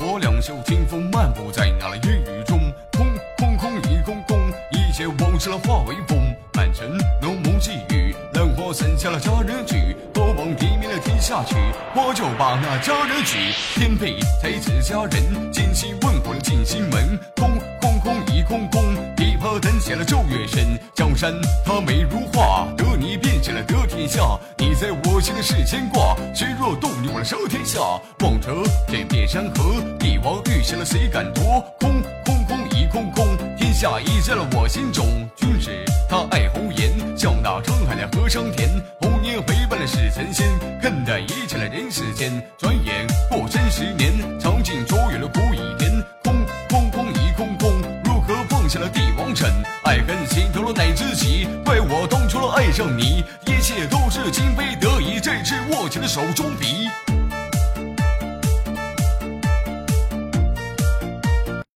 我两袖清风漫步在那烟雨中，空空空一空空，一切往事了化为风。满城浓墨细雨，冷花散下了佳人曲，多望地面了天下去，我就把那佳人娶。天配才子佳人，今夕问过了进心门，空空空一空空，琵琶弹起了昼月深。江山她美如画，得你便写了得天下，你在我心里是牵挂，谁若动你我来收天下。望着这片山河，帝王欲下了谁敢夺？空空空一空空，天下已在了我心中。君是他爱红颜，笑纳沧海的河桑田。红颜陪伴了是神仙，看淡一切了人世间。转眼过真十年，尝尽卓远的苦与甜。空空空一空空，如何放下了帝王臣？爱恨心头了乃知己，怪我当初了爱上你，一切都是今非得已，这次握紧了手中笔。